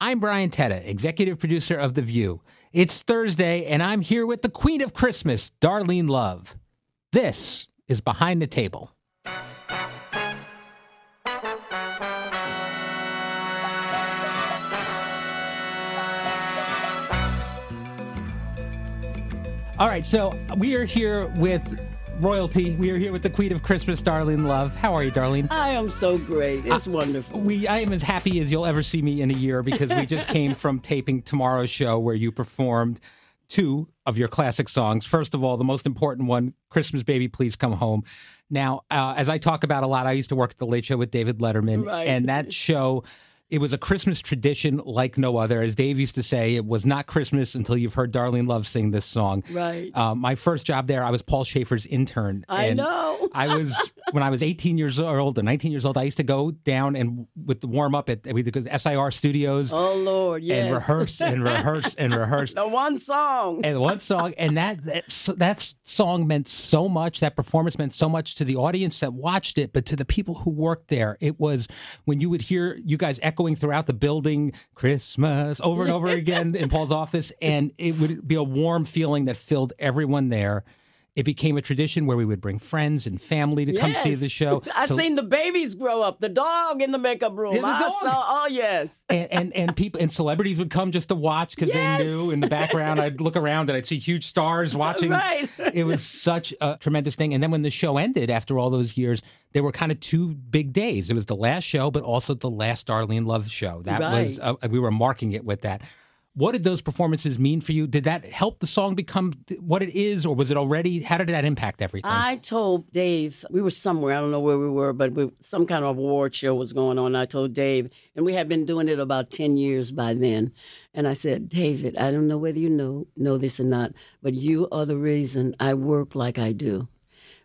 I'm Brian Teta, executive producer of The View. It's Thursday, and I'm here with the queen of Christmas, Darlene Love. This is Behind the Table. All right, so we are here with royalty. We are here with the Queen of Christmas, Darlene Love. How are you, Darlene? I am so great. It's wonderful. We, I am as happy as you'll ever see me in a year because we just came from taping tomorrow's show where you performed two of your classic songs. First of all, the most important one, "Christmas Baby, Please Come Home." Now, uh, as I talk about a lot, I used to work at the Late Show with David Letterman, Right. and that show. It was a Christmas tradition like no other. As Dave used to say, it was not Christmas until you've heard Darlene Love sing this song. Right. Uh, my first job there, I was Paul Shaffer's intern. I know. I was when I was 18 years old or 19 years old. I used to go down and with the warm up at we go to SIR Studios oh Lord, yes. and rehearse and rehearse and rehearse. the one song. And one song, and that, that so- that song meant so much. That performance meant so much to the audience that watched it, but to the people who worked there. It was when you would hear you guys echoing throughout the building, "Christmas" over and over again in Paul's office, and it would be a warm feeling that filled everyone there. It became a tradition where we would bring friends and family to come see the show. I've So- seen the babies grow up. The dog in the makeup room. The dog. saw. Oh yes. and, and and people and celebrities would come just to watch because Yes. they knew in the background I'd look around and I'd see huge stars watching. Right. it was such a tremendous thing. And then when the show ended after all those years, there were kind of two big days. It was the last show, but also the last Darlene Love show. That was uh, we were marking it with that. What did those performances mean for you? Did that help the song become what it is, or was it already? How did that impact everything? I told Dave we were somewhere. I don't know where we were, but we, some kind of award show was going on. I told Dave, and we had been doing it about ten years by then. And I said, David, I don't know whether you know know this or not, but you are the reason I work like I do,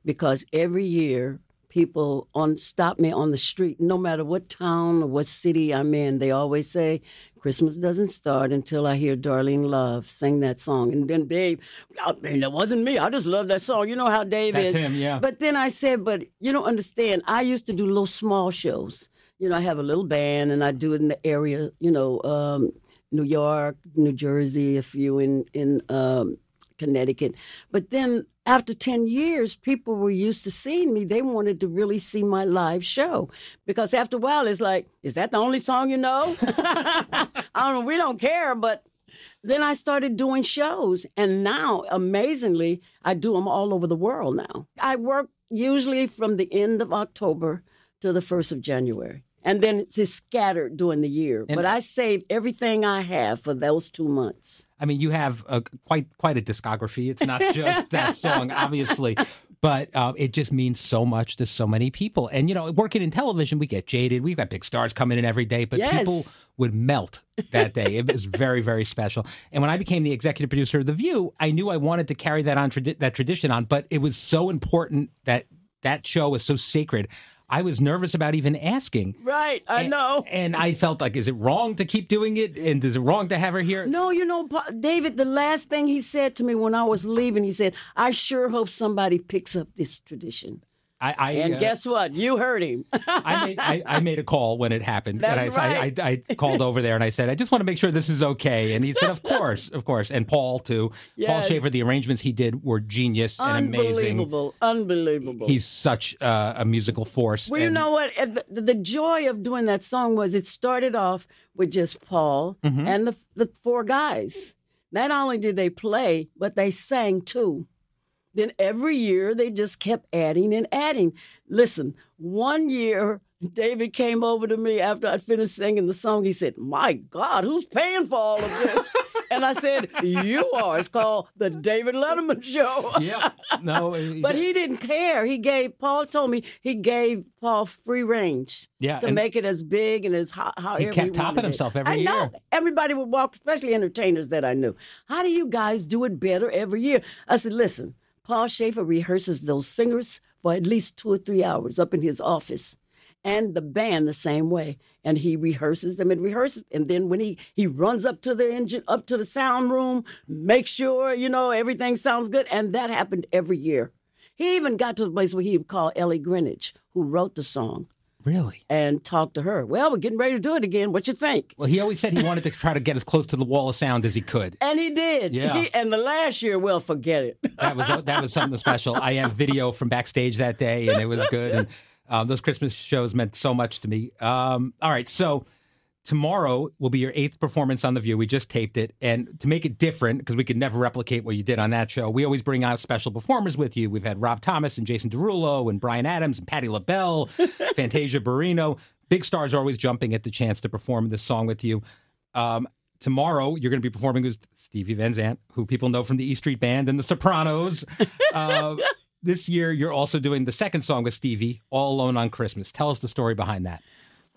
because every year people on stop me on the street, no matter what town or what city I'm in. They always say, "Christmas doesn't start until I hear Darlene Love sing that song." And then Dave, I mean, that wasn't me. I just love that song. You know how Dave That's is. him, yeah. But then I said, "But you don't understand. I used to do little small shows. You know, I have a little band, and I do it in the area. You know." Um, New York, New Jersey, a few in in um, Connecticut. But then after 10 years, people were used to seeing me. They wanted to really see my live show. Because after a while, it's like, is that the only song you know? I don't know. We don't care. But then I started doing shows. And now, amazingly, I do them all over the world now. I work usually from the end of October to the 1st of January. And then it's scattered during the year. but I save everything I have for those two months. I mean, you have a, quite quite a discography. It's not just that song, obviously, but uh, it just means so much to so many people. And you know, working in television, we get jaded. We've got big stars coming in every day, but Yes. people would melt that day. it was very very special. And when I became the executive producer of The View, I knew I wanted to carry that on that tradition on. But it was so important that that show was so sacred. I was nervous about even asking. Right, I And- know. And I felt like, is it wrong to keep doing it? And is it wrong to have her here? No, you know, David, the last thing he said to me when I was leaving, he said, I sure hope somebody picks up this tradition. I, I And uh, guess what? You heard him. I made I, I made a call when it happened. That's and I, right. I, I, called over there and I said, I just want to make sure this is okay. And he said, Of course, of course. And Paul too. Paul Yes. Shaffer, the arrangements he did were genius and amazing. Unbelievable. Unbelievable. He's such uh, a musical force. well, you know what? The, the joy of doing that song was it started off with just Paul Mm-hmm. and the, the four guys. Not only did they play, but they sang too. Then every year they just kept adding and adding. Listen, one year David came over to me after I'd finished singing the song. He said, My God, who's paying for all of this? and I said, You are. It's called The David Letterman Show. Yeah. No. but he didn't care. He gave, Paul told me he gave Paul free range Yeah, to make it as big and as ho- he kept topping himself every I year. know. Everybody would walk, especially entertainers that I knew. How do you guys do it better every year? I said, Listen, Paul Shaffer rehearses those singers for at least two or three hours up in his office and the band the same way. And he rehearses them and rehearses, and then when he he runs up to the engine, up to the sound room, make sure you know everything sounds good, and that happened every year. He even got to the place where he would call Ellie Greenwich, who wrote the song, Really? and talk to her. Well, we're getting ready to do it again. What you think? Well, he always said he wanted to try to get as close to the wall of sound as he could. And he did. Yeah. He- and the last year, well, forget it. That was that was something special. I have video from backstage that day, and it was good. And um, those Christmas shows meant so much to me. Um, all right, so tomorrow will be your eighth performance on the View. We just taped it, and to make it different, because we could never replicate what you did on that show, we always bring out special performers with you. We've had Rob Thomas and Jason Derulo and Bryan Adams and Patti LaBelle, Fantasia Barrino. Big stars are always jumping at the chance to perform this song with you. Um, tomorrow, you're going to be performing with Stevie Van Zandt, who people know from the E Street Band and the Sopranos. Uh, this year, you're also doing the second song with Stevie, All Alone on Christmas. Tell us the story behind that.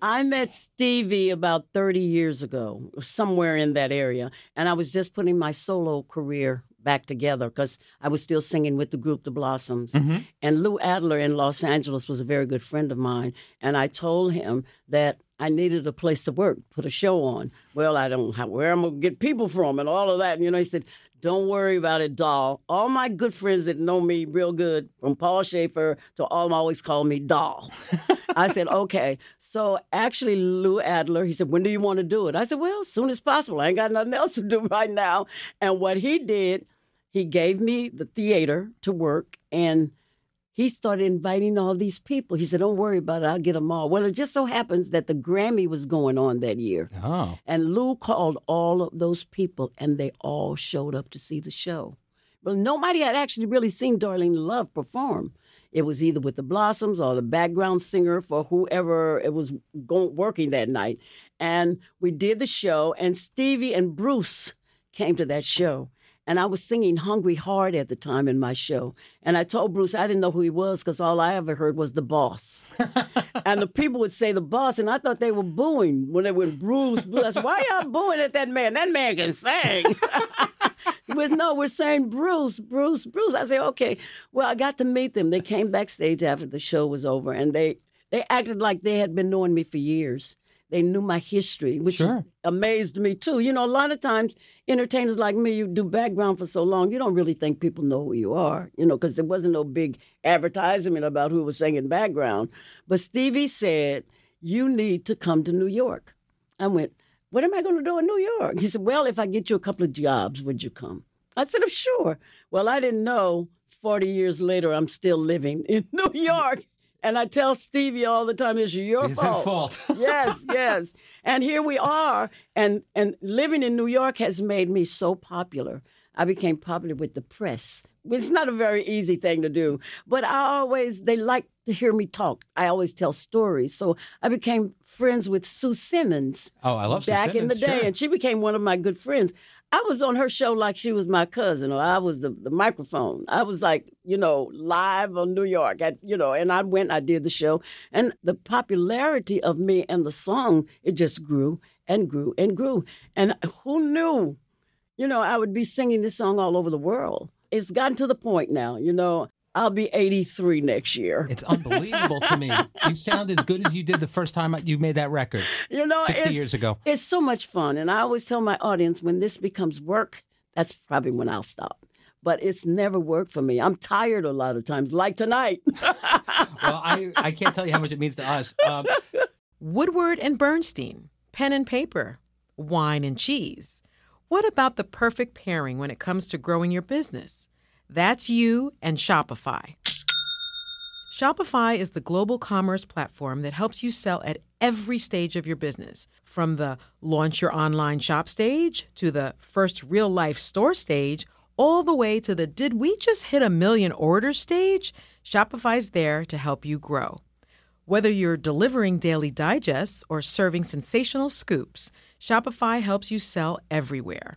I met Stevie about 30 years ago, somewhere in that area, and I was just putting my solo career back together because I was still singing with the group The Blossoms. Mm-hmm. And Lou Adler in Los Angeles was a very good friend of mine, and I told him that I needed a place to work, put a show on. Well, I don't have where I'm gonna get people from and all of that. And, you know, he said, don't worry about it, doll. All my good friends that know me real good, from Paul Shaffer to all them always call me doll. I said, okay. So actually, Lou Adler, he said, when do you want to do it? I said, well, as soon as possible. I ain't got nothing else to do right now. And what he did, he gave me the theater to work and he started inviting all these people. He said, don't worry about it. I'll get them all. Well, it just so happens that the Grammy was going on that year. Oh, And Lou called all of those people, and they all showed up to see the show. Well, nobody had actually really seen Darlene Love perform. It was either with the Blossoms or the background singer for whoever it was going, working that night. And we did the show, and Stevie and Bruce came to that show. And I was singing Hungry Heart at the time in my show. And I told Bruce I didn't know who he was because all I ever heard was the boss. and the people would say the boss, and I thought they were booing when they went Bruce, Bruce. I said, Why y'all booing at that man? That man can sing. He was, no, we're saying Bruce, Bruce, Bruce. I said, okay. Well, I got to meet them. They came backstage after the show was over, and they they acted like they had been knowing me for years. They knew my history, which Sure. amazed me too. You know, a lot of times entertainers like me, you do background for so long, you don't really think people know who you are. You know, because there wasn't no big advertisement about who was singing background. But Stevie said, "You need to come to New York." I went, What am I going to do in New York? He said, Well, if I get you a couple of jobs, would you come? I said, "Oh, Sure. Well, I didn't know 40 years later I'm still living in New York. And I tell Stevie all the time, it's your fault. it's fault. fault. yes, yes. And here we are. And and living in New York has made me so popular. I became popular with the press. It's not a very easy thing to do, but I always they like to hear me talk. I always tell stories. So I became friends with Sue Simmons Oh, I love Sue back in the day, sure. and she became one of my good friends. I was on her show like she was my cousin, or I was the, the microphone. I was like, you know, live on New York, at, you know, and I went, I did the show, and the popularity of me and the song, it just grew and grew and grew. And who knew, you know, I would be singing this song all over the world. It's gotten to the point now, you know, I'll be 83 next year. It's unbelievable to me. You sound as good as you did the first time you made that record. You know, 60 it's, years ago. It's so much fun. And I always tell my audience when this becomes work, that's probably when I'll stop. But it's never worked for me. I'm tired a lot of times, like tonight. Well, I, I can't tell you how much it means to us. Um, Woodward and Bernstein, pen and paper, wine and cheese. What about the perfect pairing when it comes to growing your business? That's you and Shopify. Shopify is the global commerce platform that helps you sell at every stage of your business, from the launch your online shop stage to the first real life store stage, all the way to the did we just hit a million orders stage? Shopify's there to help you grow. Whether you're delivering daily digests or serving sensational scoops, Shopify helps you sell everywhere.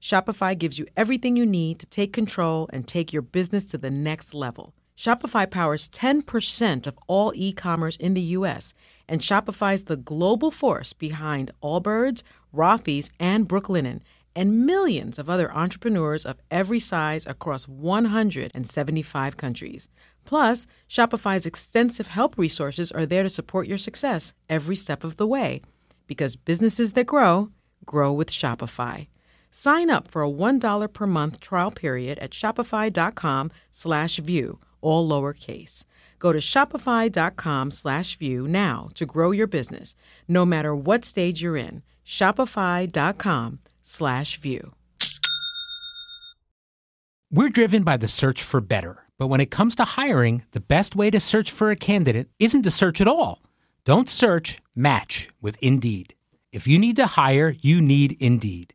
Shopify gives you everything you need to take control and take your business to the next level. Shopify powers 10% of all e commerce in the US, and Shopify's the global force behind Allbirds, Rothy's, and Brooklinen, and millions of other entrepreneurs of every size across 175 countries. Plus, Shopify's extensive help resources are there to support your success every step of the way. Because businesses that grow, grow with Shopify. Sign up for a $1 per month trial period at shopify.com slash view, all lowercase. Go to shopify.com slash view now to grow your business, no matter what stage you're in. Shopify.com slash view. We're driven by the search for better. But when it comes to hiring, the best way to search for a candidate isn't to search at all. Don't search, match with Indeed. If you need to hire, you need Indeed.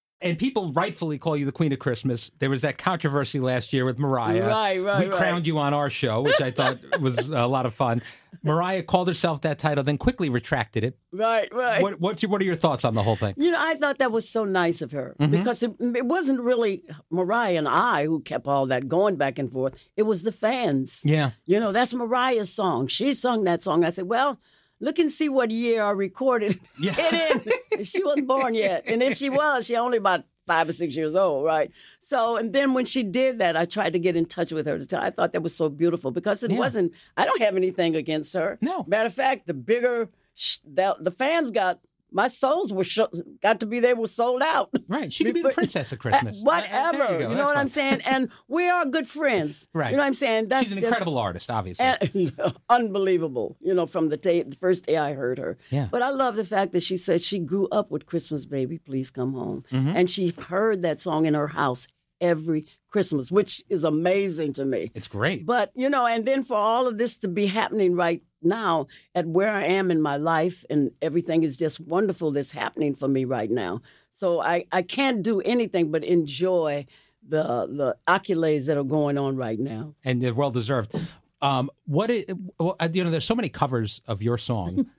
and people rightfully call you the Queen of Christmas. There was that controversy last year with Mariah. Right, right, We right. crowned you on our show, which I thought was a lot of fun. Mariah called herself that title, then quickly retracted it. Right, right. What, what's your, what are your thoughts on the whole thing? You know, I thought that was so nice of her Mm-hmm. because it, it wasn't really Mariah and I who kept all that going back and forth. It was the fans. Yeah. You know, that's Mariah's song. She sung that song. I said, well, look and see what year I recorded Yeah. it in. she wasn't born yet. And if she was, she only about five or six years old, right? So, and then when she did that, I tried to get in touch with her. To tell, I thought that was so beautiful because it Yeah. wasn't, I don't have anything against her. No. Matter of fact, the bigger, sh- the, the fans got, my souls were sh- got to be they were sold out. Right. She could be the princess of Christmas. Whatever. You, go. know That's what I'm saying? And we are good friends. Right. You know what I'm saying? That's She's an just- incredible artist, obviously. and- unbelievable, you know, from the, day, the first day I heard her. Yeah. But I love the fact that she said she grew up with Christmas Baby, Please Come Home. Mm-hmm. And she heard that song in her house every Christmas, which is amazing to me. it's great. But, you know, and then for all of this to be happening right now at where I am in my life and everything is just wonderful that's happening for me right now. So I, I can't do anything but enjoy the the accolades that are going on right now. and they're well deserved. Um, what is, well, you know, there's so many covers of your song.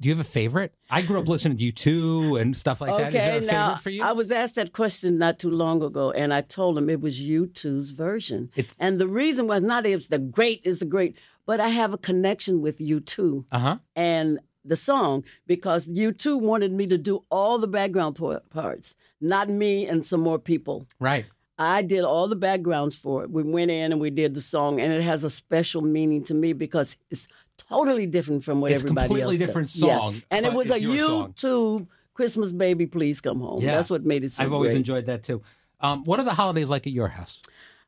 Do you have a favorite? I grew up listening to you too and stuff like that. Is there a now favorite for you? I was asked that question not too long ago, and I told him it was U2's version. and the reason was not it's the great is the great, but I have a connection with U2. uh huh. and the song because U2 wanted me to do all the background parts, not me and some more people. Right. I did all the backgrounds for it. We went in and we did the song, and it has a special meaning to me because it's totally different from what It's everybody completely else does. different Yes. song, and it was a your song. U2's Christmas baby, please come home. Yeah. That's what made it so I've always great. enjoyed that too. Um, what are the holidays like at your house?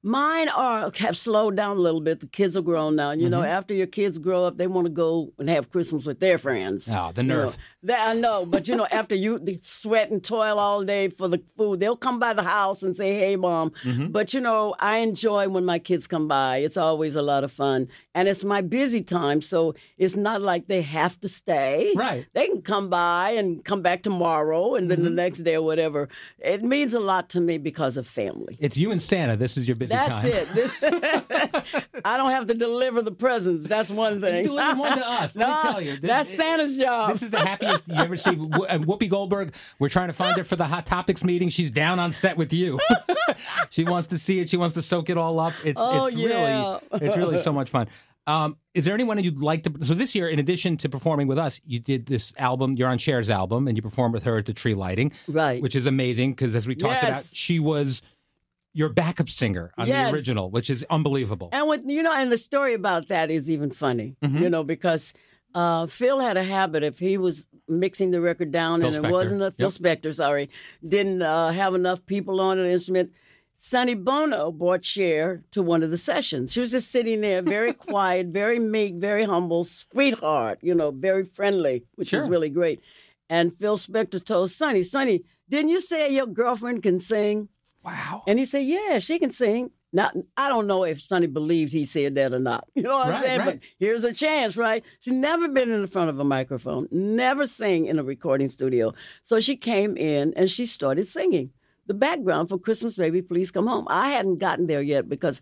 Mine are have slowed down a little bit. The kids are grown now. You know, Mm-hmm. after your kids grow up, they want to go and have Christmas with their friends. Oh, the know, nerve. That I know, but you know, after you sweat and toil all day for the food, they'll come by the house and say, "Hey, mom." Mm-hmm. But you know, I enjoy when my kids come by. It's always a lot of fun, and it's my busy time, so it's not like they have to stay. Right. They can come by and come back tomorrow, and then Mm-hmm. the next day or whatever. It means a lot to me because of family. It's you and Santa. This is your busy That's time. it. This, I don't have to deliver the presents. That's one thing. You deliver one to us. Let me tell you. This- that's Santa's job. This is the happiest you ever see. And Whoopi Goldberg, we're trying to find her for the Hot Topics meeting. She's down on set with you. she wants to see it. She wants to soak it all up. It's, Oh, it's yeah. really, it's really so much fun. Um, is there anyone you'd like to? So this year, in addition to performing with us, you did this album. You're on Cher's album, and you performed with her at the tree lighting, Right. Which is amazing because, as we talked about, she was your backup singer on Yes. the original, which is unbelievable. And with you know, and the story about that is even funny, Mm-hmm. you know, because uh, Phil had a habit if he was mixing the record down Phil and Spector. it wasn't a Phil Yep. Spector, sorry, didn't uh, have enough people on an instrument. Sonny Bono brought Cher to one of the sessions. She was just sitting there, very quiet, very meek, very humble, sweetheart, you know, very friendly, which was really great. And Phil Spector told Sonny, Sonny, didn't you say your girlfriend can sing? wow. And he said, Yeah, she can sing. Now, I don't know if Sonny believed he said that or not. You know what Right, I'm saying? right. But here's a chance, right? She's never been in the front of a microphone, never sang in a recording studio. So she came in and she started singing the background for Christmas Baby, Please Come Home. I hadn't gotten there yet because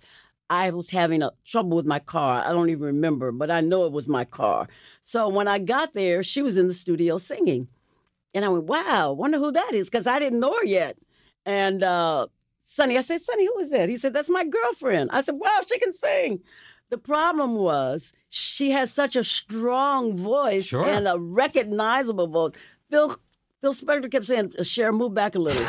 I was having a trouble with my car. I don't even remember, but I know it was my car. So when I got there, she was in the studio singing. And I went, wow, wonder who that is, because I didn't know her yet. And uh, Sonny, I said, Sonny, who is that? He said, that's my girlfriend. I said, wow, she can sing. The problem was she has such a strong voice Sure. and a recognizable voice. Phil, Phil Spector kept saying, Cher, move back a little.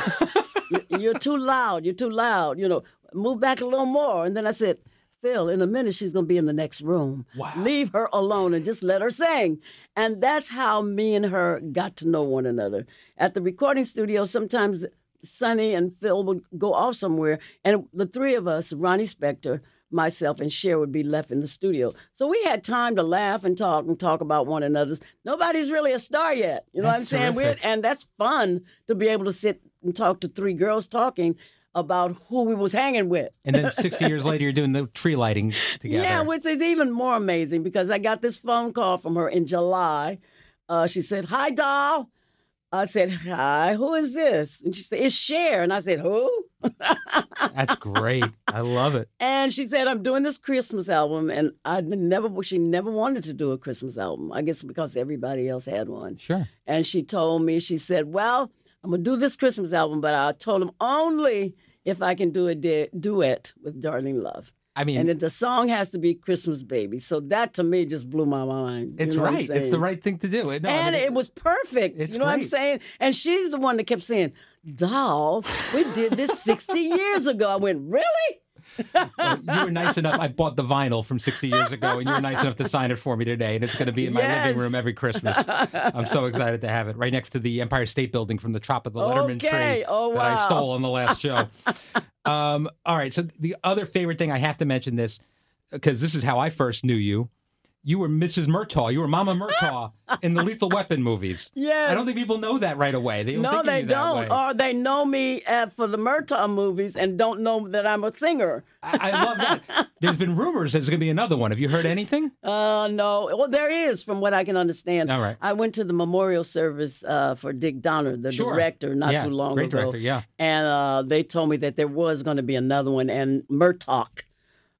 You- You're too loud. You're too loud. You know, move back a little more. And then I said, Phil, in a minute, she's going to be in the next room. Wow. Leave her alone and just let her sing. And that's how me and her got to know one another. At the recording studio, sometimes Sonny and Phil would go off somewhere, and the three of us, Ronnie Spector, myself, and Cher, would be left in the studio. So we had time to laugh and talk and talk about one another's. Nobody's really a star yet. You know what I'm That's saying? We're- and that's fun to be able to sit and talk to three girls talking about who we was hanging with. And then 60 years later, you're doing the tree lighting together. Yeah, which is even more amazing because I got this phone call from her in July. Uh, she said, Hi, doll. I said, Hi, who is this? And she said, It's Cher. And I said, Who? That's great. I love it. And she said, I'm doing this Christmas album. And I never, she never wanted to do a Christmas album. I guess because everybody else had one. Sure. And she told me, she said, Well, I'm going to do this Christmas album, but I told him only if I can do a du- duet with Darlene Love. I mean, And then the song has to be Christmas Baby. So that to me just blew my mind. You it's know right. It's the right thing to do. No, I and mean, it was perfect. You know what I'm saying? And she's the one that kept saying, Doll, we did this 60 years ago. I went, Really? Well, you were nice enough. I bought the vinyl from 60 years ago, and you were nice enough to sign it for me today, and it's going to be in my Yes. living room every Christmas. I'm so excited to have it right next to the Empire State Building from the top of the Letterman Okay. tree Oh, that I stole on the last show. um, all right. So the other favorite thing I have to mention this because this is how I first knew you. You were Mrs. Murtaugh. You were Mama Murtaugh in the Lethal Weapon movies. Yeah, I don't think people know that right away. They No, they don't. way. Or they know me uh, for the Murtaugh movies and don't know that I'm a singer. I, I love that. There's been rumors there's going to be another one. Have you heard anything? Uh, no. Well, there is, from what I can understand. All right. I went to the memorial service uh, for Dick Donner, the Sure. director, not Yeah, too long great ago. director, yeah. And uh, they told me that there was going to be another one, and Murtaugh,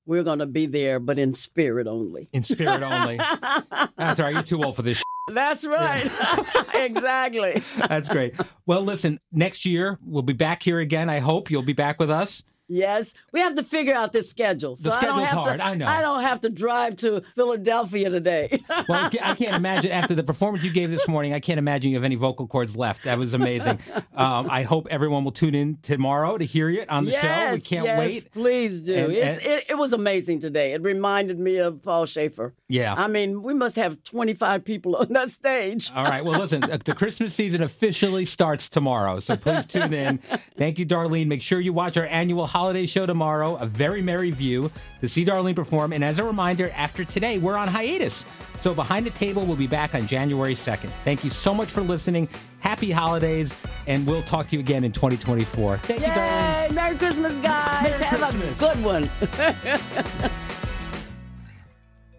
we're going to be there, but in spirit only. In spirit only. That's all right. You're too old for this. That's right. exactly. That's great. Well, listen, next year we'll be back here again. I hope you'll be back with us. Yes, we have to figure out this schedule. So The I don't schedule's have hard, To, I know. I don't have to drive to Philadelphia today. Well, I can't imagine after the performance you gave this morning. I can't imagine you have any vocal cords left. That was amazing. Um, I hope everyone will tune in tomorrow to hear you on the yes, show. We can't yes, wait. Please do. And- It's, and- it, it was amazing today. It reminded me of Paul Shaffer. Yeah. I mean, we must have 25 people on that stage. All right. Well, listen, uh, the Christmas season officially starts tomorrow. So please tune in. Thank you, Darlene. Make sure you watch our annual holiday show tomorrow, A Very Merry View, to see Darlene perform. And as a reminder, after today, we're on hiatus. So Behind the Table will be back on January 2nd. Thank you so much for listening. Happy holidays. And we'll talk to you again in 2024. Thank you, Darlene. Merry Christmas, guys. Merry have Christmas. a good one.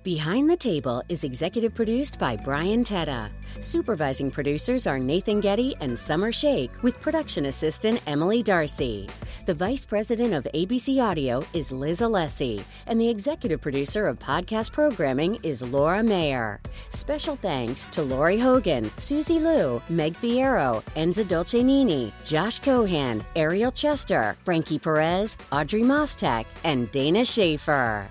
Behind the Table is executive produced by Brian Teta. Supervising producers are Nathan Getty and Summer Shake, with production assistant Emily Darcy. The vice president of ABC Audio is Liz Alessi, and the executive producer of podcast programming is Laura Mayer. Special thanks to Lori Hogan, Susie Liu, Meg Fierro, Enza Dolcenini, Josh Cohan, Ariel Chester, Frankie Perez, Audrey Mostek, and Dana Schaefer.